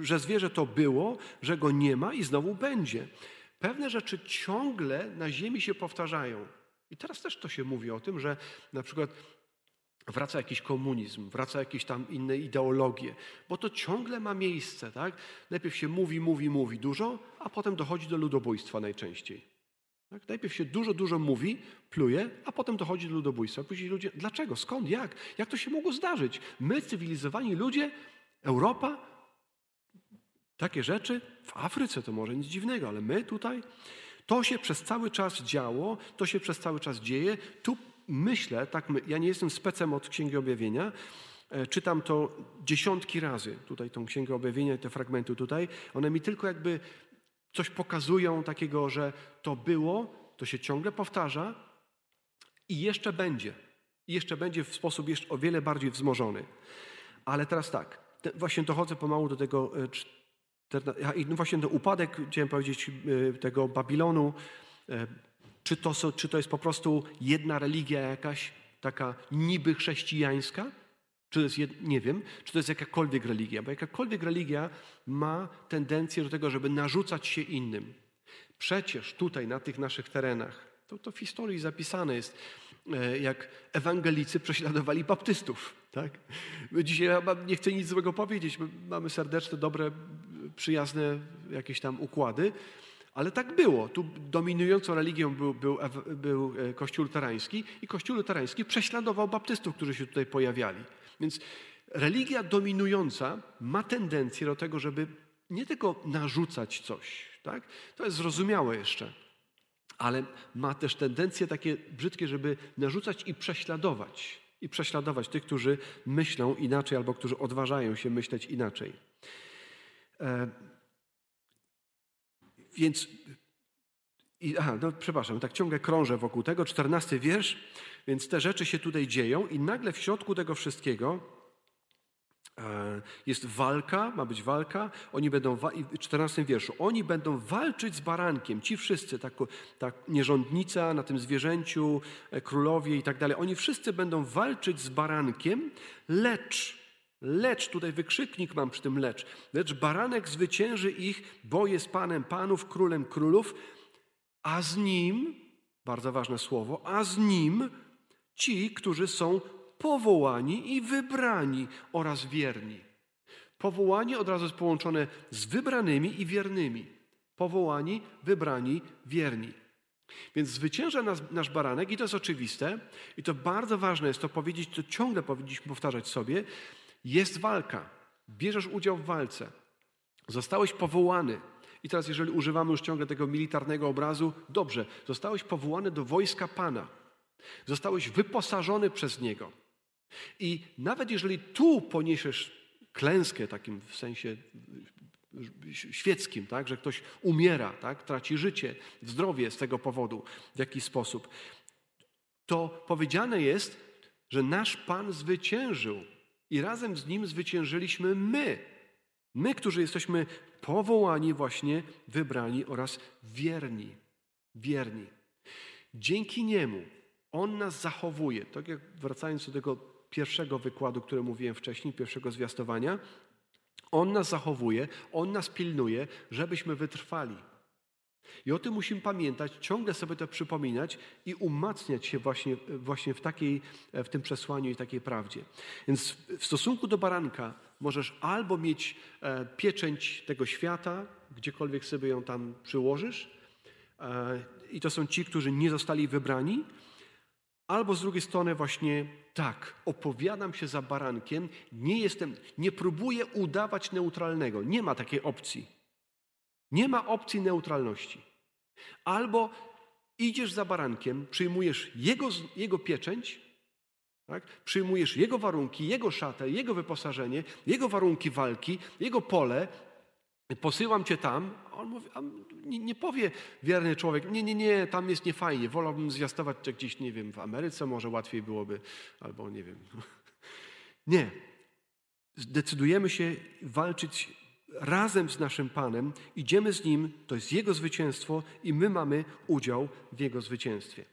że zwierzę to było, że go nie ma i znowu będzie. Pewne rzeczy ciągle na ziemi się powtarzają. I teraz też to się mówi o tym, że na przykład wraca jakiś komunizm, wraca jakieś tam inne ideologie, bo to ciągle ma miejsce, tak? Najpierw się mówi, mówi, mówi dużo, a potem dochodzi do ludobójstwa najczęściej. Tak? Najpierw się dużo, dużo mówi, pluje, a potem dochodzi do ludobójstwa. Później ludzie, dlaczego, skąd, jak? Jak to się mogło zdarzyć? My, cywilizowani ludzie, Europa, Takie rzeczy w Afryce to może nic dziwnego, ale my tutaj, to się przez cały czas działo, to się przez cały czas dzieje. Tu myślę, tak, my, ja nie jestem specem od Księgi Objawienia, e, czytam to dziesiątki razy, tutaj tą Księgę Objawienia i te fragmenty tutaj. One mi tylko jakby coś pokazują takiego, że to było, to się ciągle powtarza i jeszcze będzie. I jeszcze będzie w sposób jeszcze o wiele bardziej wzmożony. Ale teraz tak, właśnie dochodzę pomału do tego, e, i no właśnie ten upadek, chciałem powiedzieć, e, tego Babilonu, e, czy to, czy to jest po prostu jedna religia jakaś, taka niby chrześcijańska, czy to jest, nie wiem, czy to jest jakakolwiek religia, bo jakakolwiek religia ma tendencję do tego, żeby narzucać się innym. Przecież tutaj, na tych naszych terenach, to, to w historii zapisane jest, E, jak ewangelicy prześladowali baptystów. Tak? Dzisiaj ja nie chcę nic złego powiedzieć, mamy serdeczne, dobre, przyjazne jakieś tam układy, ale tak było. Tu dominującą religią był, był, był e, Kościół luterański i Kościół luterański prześladował baptystów, którzy się tutaj pojawiali. Więc religia dominująca ma tendencję do tego, żeby nie tylko narzucać coś, tak? to jest zrozumiałe jeszcze, ale ma też tendencje takie brzydkie, żeby narzucać i prześladować. I prześladować tych, którzy myślą inaczej albo którzy odważają się myśleć inaczej. E, więc, i, aha, no przepraszam, tak ciągle krążę wokół tego. Czternasty wiersz, więc te rzeczy się tutaj dzieją i nagle w środku tego wszystkiego E, jest walka, ma być walka. Oni będą, w 14 wierszu, oni będą walczyć z barankiem. Ci wszyscy, tak, tak nierządnica na tym zwierzęciu, e, królowie i tak dalej. Oni wszyscy będą walczyć z barankiem, lecz, lecz, tutaj wykrzyknik mam przy tym lecz, lecz baranek zwycięży ich, bo jest Panem Panów, Królem Królów, a z nim, bardzo ważne słowo, a z nim ci, którzy są powołani i wybrani oraz wierni. Powołani od razu jest połączone z wybranymi i wiernymi. Powołani, wybrani, wierni. Więc zwycięża nas, nasz baranek i to jest oczywiste i to bardzo ważne jest to powiedzieć, to ciągle powinniśmy powtarzać sobie. Jest walka. Bierzesz udział w walce. Zostałeś powołany. I teraz, jeżeli używamy już ciągle tego militarnego obrazu, dobrze, zostałeś powołany do wojska Pana. Zostałeś wyposażony przez Niego. I nawet jeżeli tu poniesiesz klęskę, takim w sensie świeckim, tak, że ktoś umiera, tak, traci życie, zdrowie z tego powodu w jakiś sposób, to powiedziane jest, że nasz Pan zwyciężył i razem z Nim zwyciężyliśmy my. My, którzy jesteśmy powołani, właśnie wybrani oraz wierni. Wierni. Dzięki Niemu On nas zachowuje. Tak jak wracając do tego pierwszego wykładu, który mówiłem wcześniej, pierwszego zwiastowania. On nas zachowuje, On nas pilnuje, żebyśmy wytrwali. I o tym musimy pamiętać, ciągle sobie to przypominać i umacniać się właśnie, właśnie w, takiej, w tym przesłaniu i takiej prawdzie. Więc w stosunku do baranka możesz albo mieć e, pieczęć tego świata, gdziekolwiek sobie ją tam przyłożysz, e, i to są ci, którzy nie zostali wybrani, albo z drugiej strony właśnie tak, opowiadam się za barankiem, nie jestem, nie próbuję udawać neutralnego. Nie ma takiej opcji. Nie ma opcji neutralności. Albo idziesz za barankiem, przyjmujesz jego, jego pieczęć, tak? przyjmujesz jego warunki, jego szatę, jego wyposażenie, jego warunki walki, jego pole, posyłam cię tam, on mówi, nie, nie, powie wierny człowiek, nie, nie, nie, tam jest niefajnie, wolałbym zwiastować gdzieś, nie wiem, w Ameryce może łatwiej byłoby, albo nie wiem. <laughs> Nie. Zdecydujemy się walczyć razem z naszym Panem, idziemy z Nim, to jest Jego zwycięstwo i my mamy udział w Jego zwycięstwie.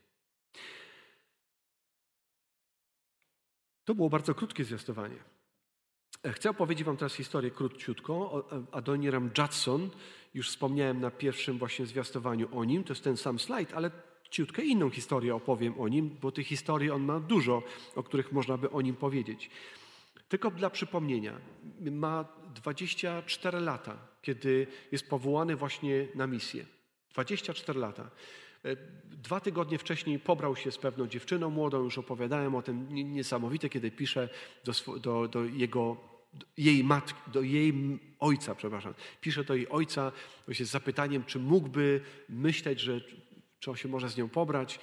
To było bardzo krótkie zwiastowanie. Chcę opowiedzieć Wam teraz historię króciutko o Adoniram Judson. Już wspomniałem na pierwszym właśnie zwiastowaniu o nim. To jest ten sam slajd, ale ciutkę inną historię opowiem o nim, bo tych historii on ma dużo, o których można by o nim powiedzieć. Tylko dla przypomnienia, ma 24 lata, kiedy jest powołany właśnie na misję. 24 lata. E, dwa tygodnie wcześniej pobrał się z pewną dziewczyną młodą, już opowiadałem o tym niesamowite, kiedy pisze do, do, do jego jej matki, do jej ojca, przepraszam. Pisze do jej ojca właśnie z zapytaniem, czy mógłby myśleć, że czy on się może z nią pobrać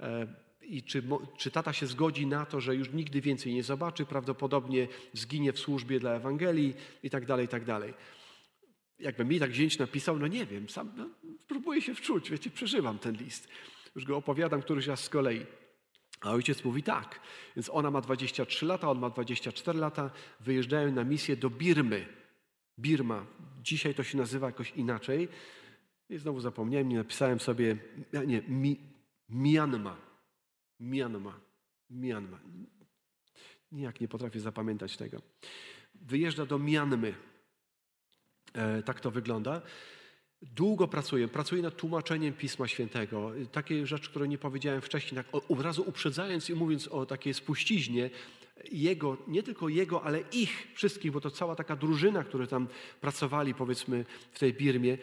e, i czy, czy tata się zgodzi na to, że już nigdy więcej nie zobaczy, prawdopodobnie zginie w służbie dla Ewangelii i tak dalej, i tak dalej. Jakby mi tak wziąć napisał, no nie wiem, sam no, próbuję się wczuć, wiecie, przeżywam ten list. Już go opowiadam któryś raz z kolei. A ojciec mówi tak. Więc ona ma 23 lata, on ma 24 lata. Wyjeżdżają na misję do Birmy. Birma. Dzisiaj to się nazywa jakoś inaczej. I znowu zapomniałem, nie napisałem sobie, nie, mi, Myanmar. Myanmar. Myanmar. Nijak nie potrafię zapamiętać tego. Wyjeżdża do Mianmy. E, tak to wygląda. Długo pracuję, pracuję nad tłumaczeniem Pisma Świętego. Takie rzeczy, które nie powiedziałem wcześniej, tak od razu uprzedzając i mówiąc o takiej spuściźnie, jego, nie tylko jego, ale ich wszystkich, bo to cała taka drużyna, która tam pracowali, powiedzmy, w tej Birmie.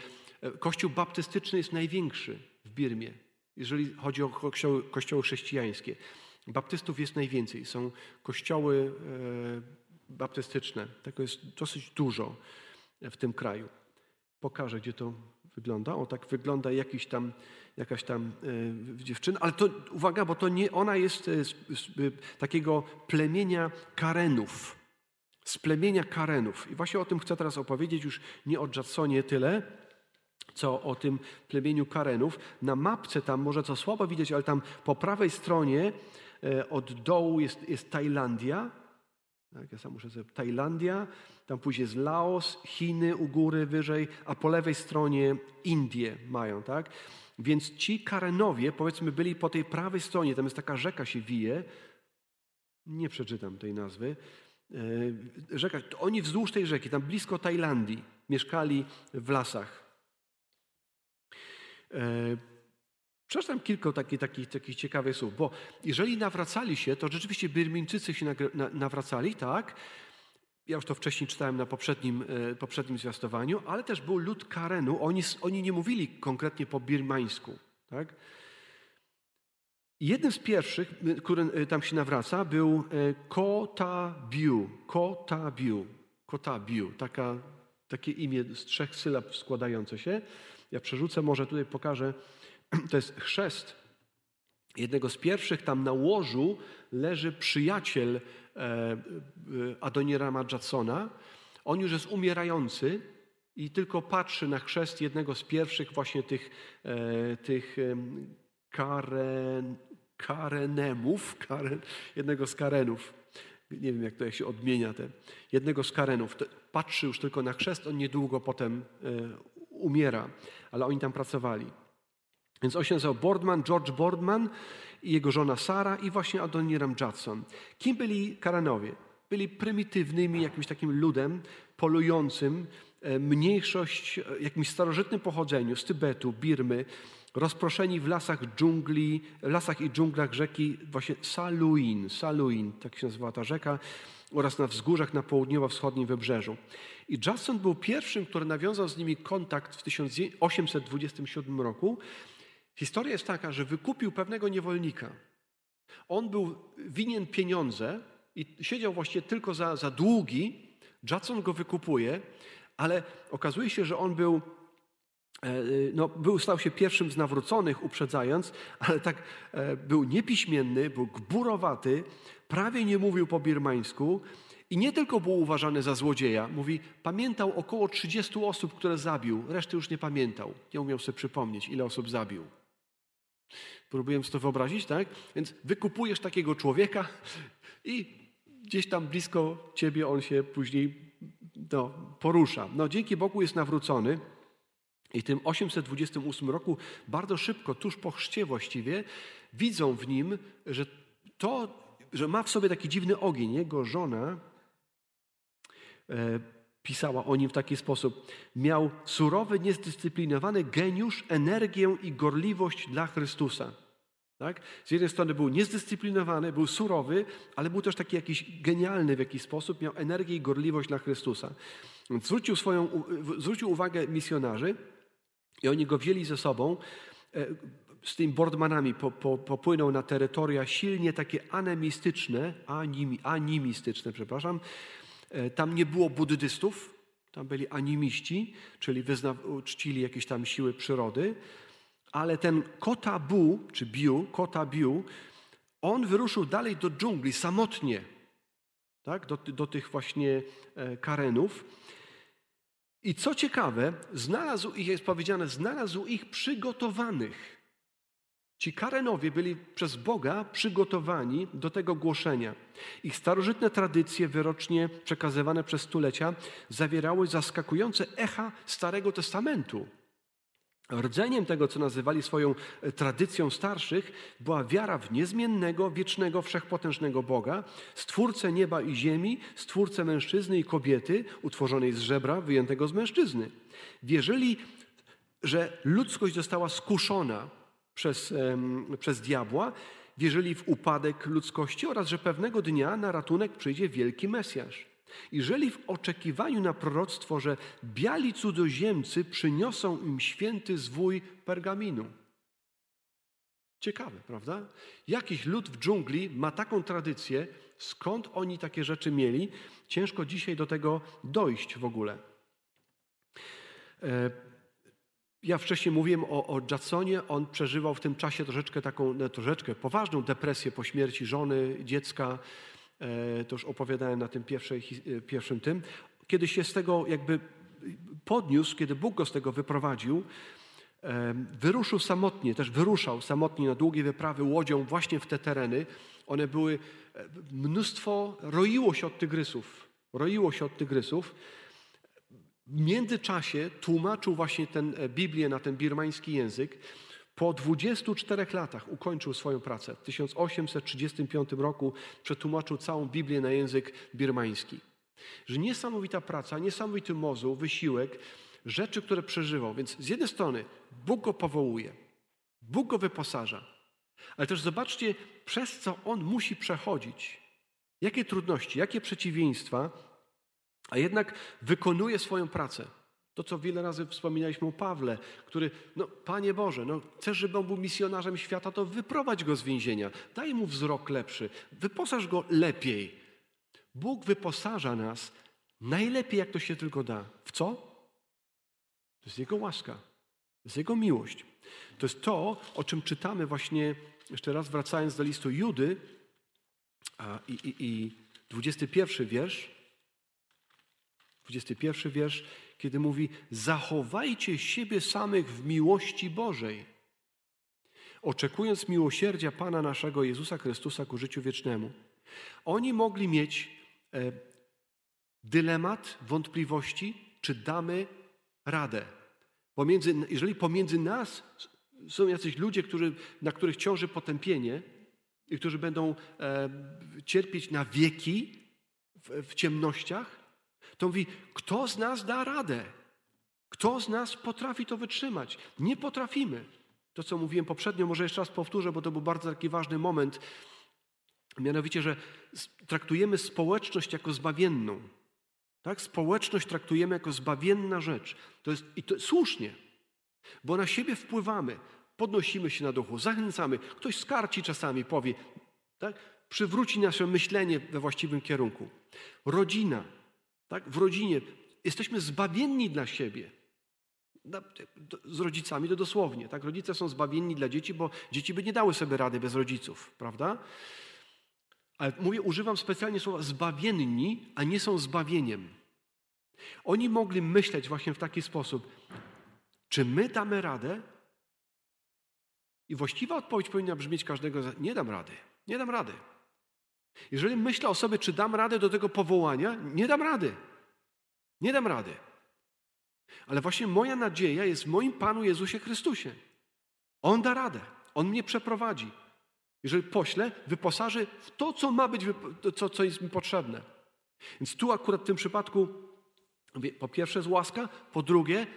Kościół baptystyczny jest największy w Birmie, jeżeli chodzi o kościoły, kościoły chrześcijańskie. Baptystów jest najwięcej. Są kościoły e, baptystyczne. Tego jest dosyć dużo w tym kraju pokażę, gdzie to wygląda. O, tak wygląda jakiś tam, jakaś tam y, dziewczyna. Ale to, uwaga, bo to nie, ona jest y, z, z, y, takiego plemienia Karenów. Z plemienia Karenów. I właśnie o tym chcę teraz opowiedzieć, już nie o Jadsonie tyle, co o tym plemieniu Karenów. Na mapce tam może co słabo widać, ale tam po prawej stronie od dołu jest, jest Tajlandia. Tak, ja sam muszę sobie. Tajlandia, tam później jest Laos, Chiny u góry wyżej, a po lewej stronie Indie mają, tak? Więc ci Karenowie, powiedzmy, byli po tej prawej stronie, tam jest taka rzeka się wije, nie przeczytam tej nazwy, e, rzeka, oni wzdłuż tej rzeki, tam blisko Tajlandii, mieszkali w lasach. Przeczytam kilka takich, takich, takich ciekawych słów, bo jeżeli nawracali się, to rzeczywiście Birmińczycy się nawracali, tak, ja już to wcześniej czytałem na poprzednim, e, poprzednim zwiastowaniu, ale też był lud Karenu. Oni, oni nie mówili konkretnie po birmańsku. Tak? Jednym z pierwszych, który e, tam się nawraca, był e, Kotabiu. Kotabiu. Kotabiu. Taka, takie imię z trzech sylab składające się. Ja przerzucę, może tutaj pokażę. <clears throat> To jest chrzest jednego z pierwszych. Tam na łożu leży przyjaciel E, e, Adonirama Jacksona. On już jest umierający i tylko patrzy na chrzest jednego z pierwszych właśnie tych, e, tych karen, karenemów, karen, jednego z karenów. Nie wiem, jak to jak się odmienia. Te, jednego z karenów. Patrzy już tylko na chrzest, on niedługo potem umiera, ale oni tam pracowali. Więc on się nazywał Boardman, George Boardman i jego żona Sara i właśnie Adoniram Judson. Kim byli Karanowie? Byli prymitywnymi jakimś takim ludem polującym, e, mniejszość, e, jakimś starożytnym pochodzeniu z Tybetu, Birmy, rozproszeni w lasach dżungli, lasach i dżunglach rzeki właśnie Saluin, Saluin, tak się nazywała ta rzeka, oraz na wzgórzach na południowo-wschodnim wybrzeżu. I Judson był pierwszym, który nawiązał z nimi kontakt w 1827 roku Historia jest taka, że wykupił pewnego niewolnika. On był winien pieniądze i siedział właściwie tylko za, za długi. Judson go wykupuje, ale okazuje się, że on był, e, no, był, stał się pierwszym z nawróconych, uprzedzając, ale tak e, był niepiśmienny, był gburowaty, prawie nie mówił po birmańsku i nie tylko był uważany za złodzieja, mówi, pamiętał około 30 osób, które zabił, reszty już nie pamiętał. Nie umiał sobie przypomnieć, ile osób zabił. Próbuję sobie to wyobrazić, tak? Więc wykupujesz takiego człowieka i gdzieś tam blisko ciebie on się później no, porusza. No, dzięki Bogu jest nawrócony. I w tym 828 roku, bardzo szybko, tuż po chrzcie właściwie, widzą w nim, że to, że ma w sobie taki dziwny ogień. Jego żona e, pisała o nim w taki sposób. Miał surowy, niezdyscyplinowany geniusz, energię i gorliwość dla Chrystusa. Tak? Z jednej strony był niezdyscyplinowany, był surowy, ale był też taki jakiś genialny w jakiś sposób, miał energię i gorliwość dla Chrystusa. Zwrócił, swoją, zwrócił uwagę misjonarzy i oni go wzięli ze sobą. E, z tymi po, popłynął na terytoria silnie takie anemistyczne, animi, animistyczne, przepraszam, tam nie było buddystów, tam byli animiści, czyli wyzna- czcili jakieś tam siły przyrody, ale ten Kota Bu, czy Biu, Kota Biu, on wyruszył dalej do dżungli samotnie, tak? do, do tych właśnie e, karenów. I co ciekawe, znalazł ich, jest powiedziane, znalazł ich przygotowanych. Ci Karenowie byli przez Boga przygotowani do tego głoszenia. Ich starożytne tradycje, wyrocznie przekazywane przez stulecia, zawierały zaskakujące echa Starego Testamentu. Rdzeniem tego, co nazywali swoją e, tradycją starszych, była wiara w niezmiennego, wiecznego, wszechpotężnego Boga, stwórcę nieba i ziemi, stwórcę mężczyzny i kobiety, utworzonej z żebra, wyjętego z mężczyzny. Wierzyli, że ludzkość została skuszona przez, przez diabła, wierzyli w upadek ludzkości oraz, że pewnego dnia na ratunek przyjdzie wielki Mesjasz. I żyli w oczekiwaniu na proroctwo, że biali cudzoziemcy przyniosą im święty zwój pergaminu. Ciekawe, prawda? Jakiś lud w dżungli ma taką tradycję, skąd oni takie rzeczy mieli? Ciężko dzisiaj do tego dojść w ogóle. E, ja wcześniej mówiłem o, o Jadsonie. On przeżywał w tym czasie troszeczkę taką, no, troszeczkę poważną depresję po śmierci żony, dziecka. E, to już opowiadałem na tym pierwszej, e, pierwszym tym. Kiedy się z tego jakby podniósł, kiedy Bóg go z tego wyprowadził, e, wyruszył samotnie, też wyruszał samotnie na długie wyprawy łodzią właśnie w te tereny. One były, mnóstwo, roiło się od tygrysów. Roiło się od tygrysów. Międzyczasie tłumaczył właśnie ten Biblię na ten birmański język. Po 24 latach ukończył swoją pracę. W 1835 roku przetłumaczył całą Biblię na język birmański. Że niesamowita praca, niesamowity mozuł, wysiłek, rzeczy, które przeżywał. Więc z jednej strony Bóg go powołuje, Bóg go wyposaża, ale też zobaczcie, przez co on musi przechodzić. Jakie trudności, jakie przeciwieństwa, a jednak wykonuje swoją pracę. To, co wiele razy wspominaliśmy o Pawle, który, no Panie Boże, no, chcesz, żeby on był misjonarzem świata, to wyprowadź go z więzienia, daj mu wzrok lepszy, wyposaż go lepiej. Bóg wyposaża nas najlepiej, jak to się tylko da. W co? To jest Jego łaska, to jest Jego miłość. To jest to, o czym czytamy właśnie, jeszcze raz wracając do listu Judy i, i, i 21 wiersz. 21 wiersz kiedy mówi: Zachowajcie siebie samych w miłości Bożej, oczekując miłosierdzia Pana naszego Jezusa Chrystusa ku życiu wiecznemu. Oni mogli mieć e, dylemat, wątpliwości, czy damy radę. Pomiędzy, jeżeli pomiędzy nas są jacyś ludzie, którzy, na których ciąży potępienie i którzy będą e, cierpieć na wieki w, w ciemnościach, to mówi, kto z nas da radę? Kto z nas potrafi to wytrzymać? Nie potrafimy. To, co mówiłem poprzednio, może jeszcze raz powtórzę, bo to był bardzo taki ważny moment. Mianowicie, że traktujemy społeczność jako zbawienną. Tak? Społeczność traktujemy jako zbawienna rzecz. To jest, I to słusznie, bo na siebie wpływamy, podnosimy się na duchu, zachęcamy. Ktoś skarci czasami, powie, tak? przywróci nasze myślenie we właściwym kierunku. Rodzina, tak? W rodzinie jesteśmy zbawienni dla siebie. Z rodzicami to dosłownie. Tak? Rodzice są zbawienni dla dzieci, bo dzieci by nie dały sobie rady bez rodziców, prawda? Ale mówię, używam specjalnie słowa zbawienni, a nie są zbawieniem. Oni mogli myśleć właśnie w taki sposób, czy my damy radę? I właściwa odpowiedź powinna brzmieć każdego, nie dam rady, nie dam rady. Jeżeli myślę o sobie, czy dam radę do tego powołania, nie dam rady. Nie dam rady. Ale właśnie moja nadzieja jest w moim Panu Jezusie Chrystusie. On da radę. On mnie przeprowadzi. Jeżeli pośle, wyposaży w to, co ma być, co, co jest mi potrzebne. Więc tu akurat w tym przypadku, po pierwsze jest łaska, po drugie,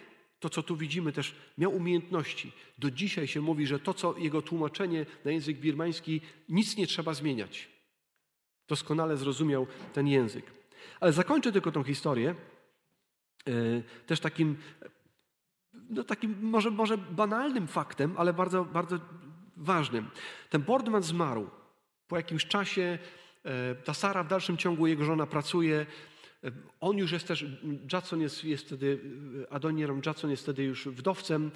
to co tu widzimy też, miał umiejętności. Do dzisiaj się mówi, że to, co jego tłumaczenie na język birmański, nic nie trzeba zmieniać. Doskonale zrozumiał ten język. Ale zakończę tylko tą historię e, też takim, no takim może, może banalnym faktem, ale bardzo, bardzo ważnym. Ten Boardman zmarł. Po jakimś czasie e, ta Sara w dalszym ciągu, jego żona pracuje, On już jest też, Jadson jest, jest wtedy, Adoniram Jadson jest wtedy już wdowcem,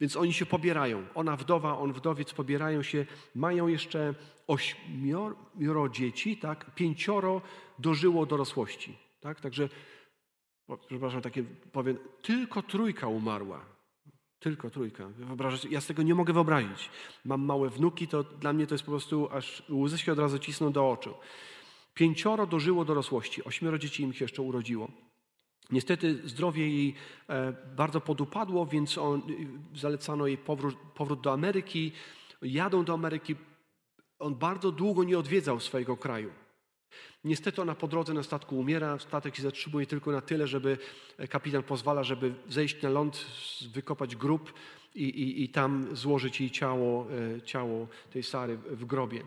więc oni się pobierają. Ona wdowa, on wdowiec pobierają się. Mają jeszcze ośmioro dzieci, tak? Pięcioro dożyło dorosłości, tak? Także, przepraszam, takie powiem, tylko trójka umarła. Tylko trójka. Ja z tego nie mogę wyobrazić. Mam małe wnuki, to dla mnie to jest po prostu, aż łzy się od razu cisną do oczu. Pięcioro dożyło dorosłości, ośmioro dzieci im się jeszcze urodziło. Niestety zdrowie jej e, bardzo podupadło, więc on, zalecano jej powrót, powrót do Ameryki. Jadą do Ameryki. On bardzo długo nie odwiedzał swojego kraju. Niestety ona po drodze na statku umiera. Statek się zatrzymuje tylko na tyle, żeby kapitan pozwala, żeby zejść na ląd, wykopać grób i, i, i tam złożyć jej ciało, e, ciało tej Sary w grobie.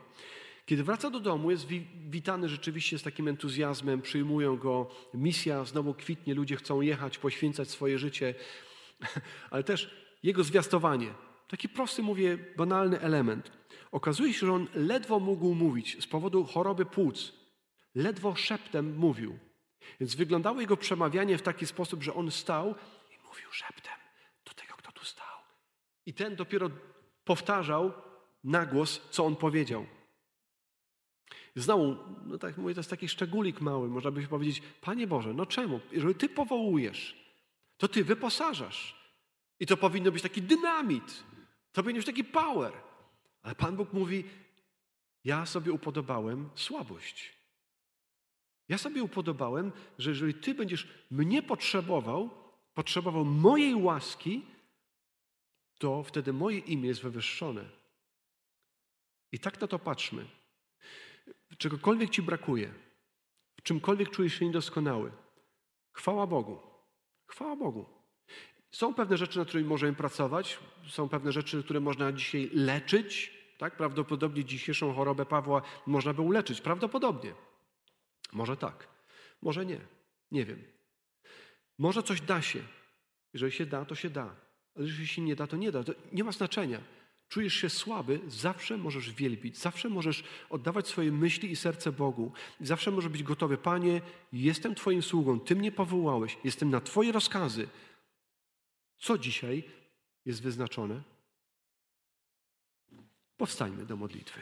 Kiedy wraca do domu, jest witany rzeczywiście z takim entuzjazmem, przyjmują go, misja znowu kwitnie, ludzie chcą jechać, poświęcać swoje życie, <laughs> ale też jego zwiastowanie. Taki prosty, mówię, banalny element. Okazuje się, że on ledwo mógł mówić z powodu choroby płuc. Ledwo szeptem mówił. Więc wyglądało jego przemawianie w taki sposób, że on stał i mówił szeptem do tego, kto tu stał. I ten dopiero powtarzał na głos, co on powiedział. Znowu, no tak mówię, to jest taki szczególik mały, można by powiedzieć, Panie Boże, no czemu? Jeżeli Ty powołujesz, to Ty wyposażasz. I to powinno być taki dynamit, to powinien być taki power. Ale Pan Bóg mówi, ja sobie upodobałem słabość. Ja sobie upodobałem, że jeżeli Ty będziesz mnie potrzebował, potrzebował mojej łaski, to wtedy moje imię jest wywyższone. I tak na to patrzmy czegokolwiek ci brakuje, w czymkolwiek czujesz się niedoskonały, chwała Bogu. Chwała Bogu. Są pewne rzeczy, nad którymi możemy pracować, są pewne rzeczy, które można dzisiaj leczyć. Tak? Prawdopodobnie dzisiejszą chorobę Pawła można by uleczyć. Prawdopodobnie. Może tak, może nie. Nie wiem. Może coś da się. Jeżeli się da, to się da. Ale jeżeli się nie da, to nie da. To nie ma znaczenia czujesz się słaby, zawsze możesz wielbić, zawsze możesz oddawać swoje myśli i serce Bogu. Zawsze możesz być gotowy. Panie, jestem Twoim sługą, Ty mnie powołałeś, jestem na Twoje rozkazy. Co dzisiaj jest wyznaczone? Powstańmy do modlitwy.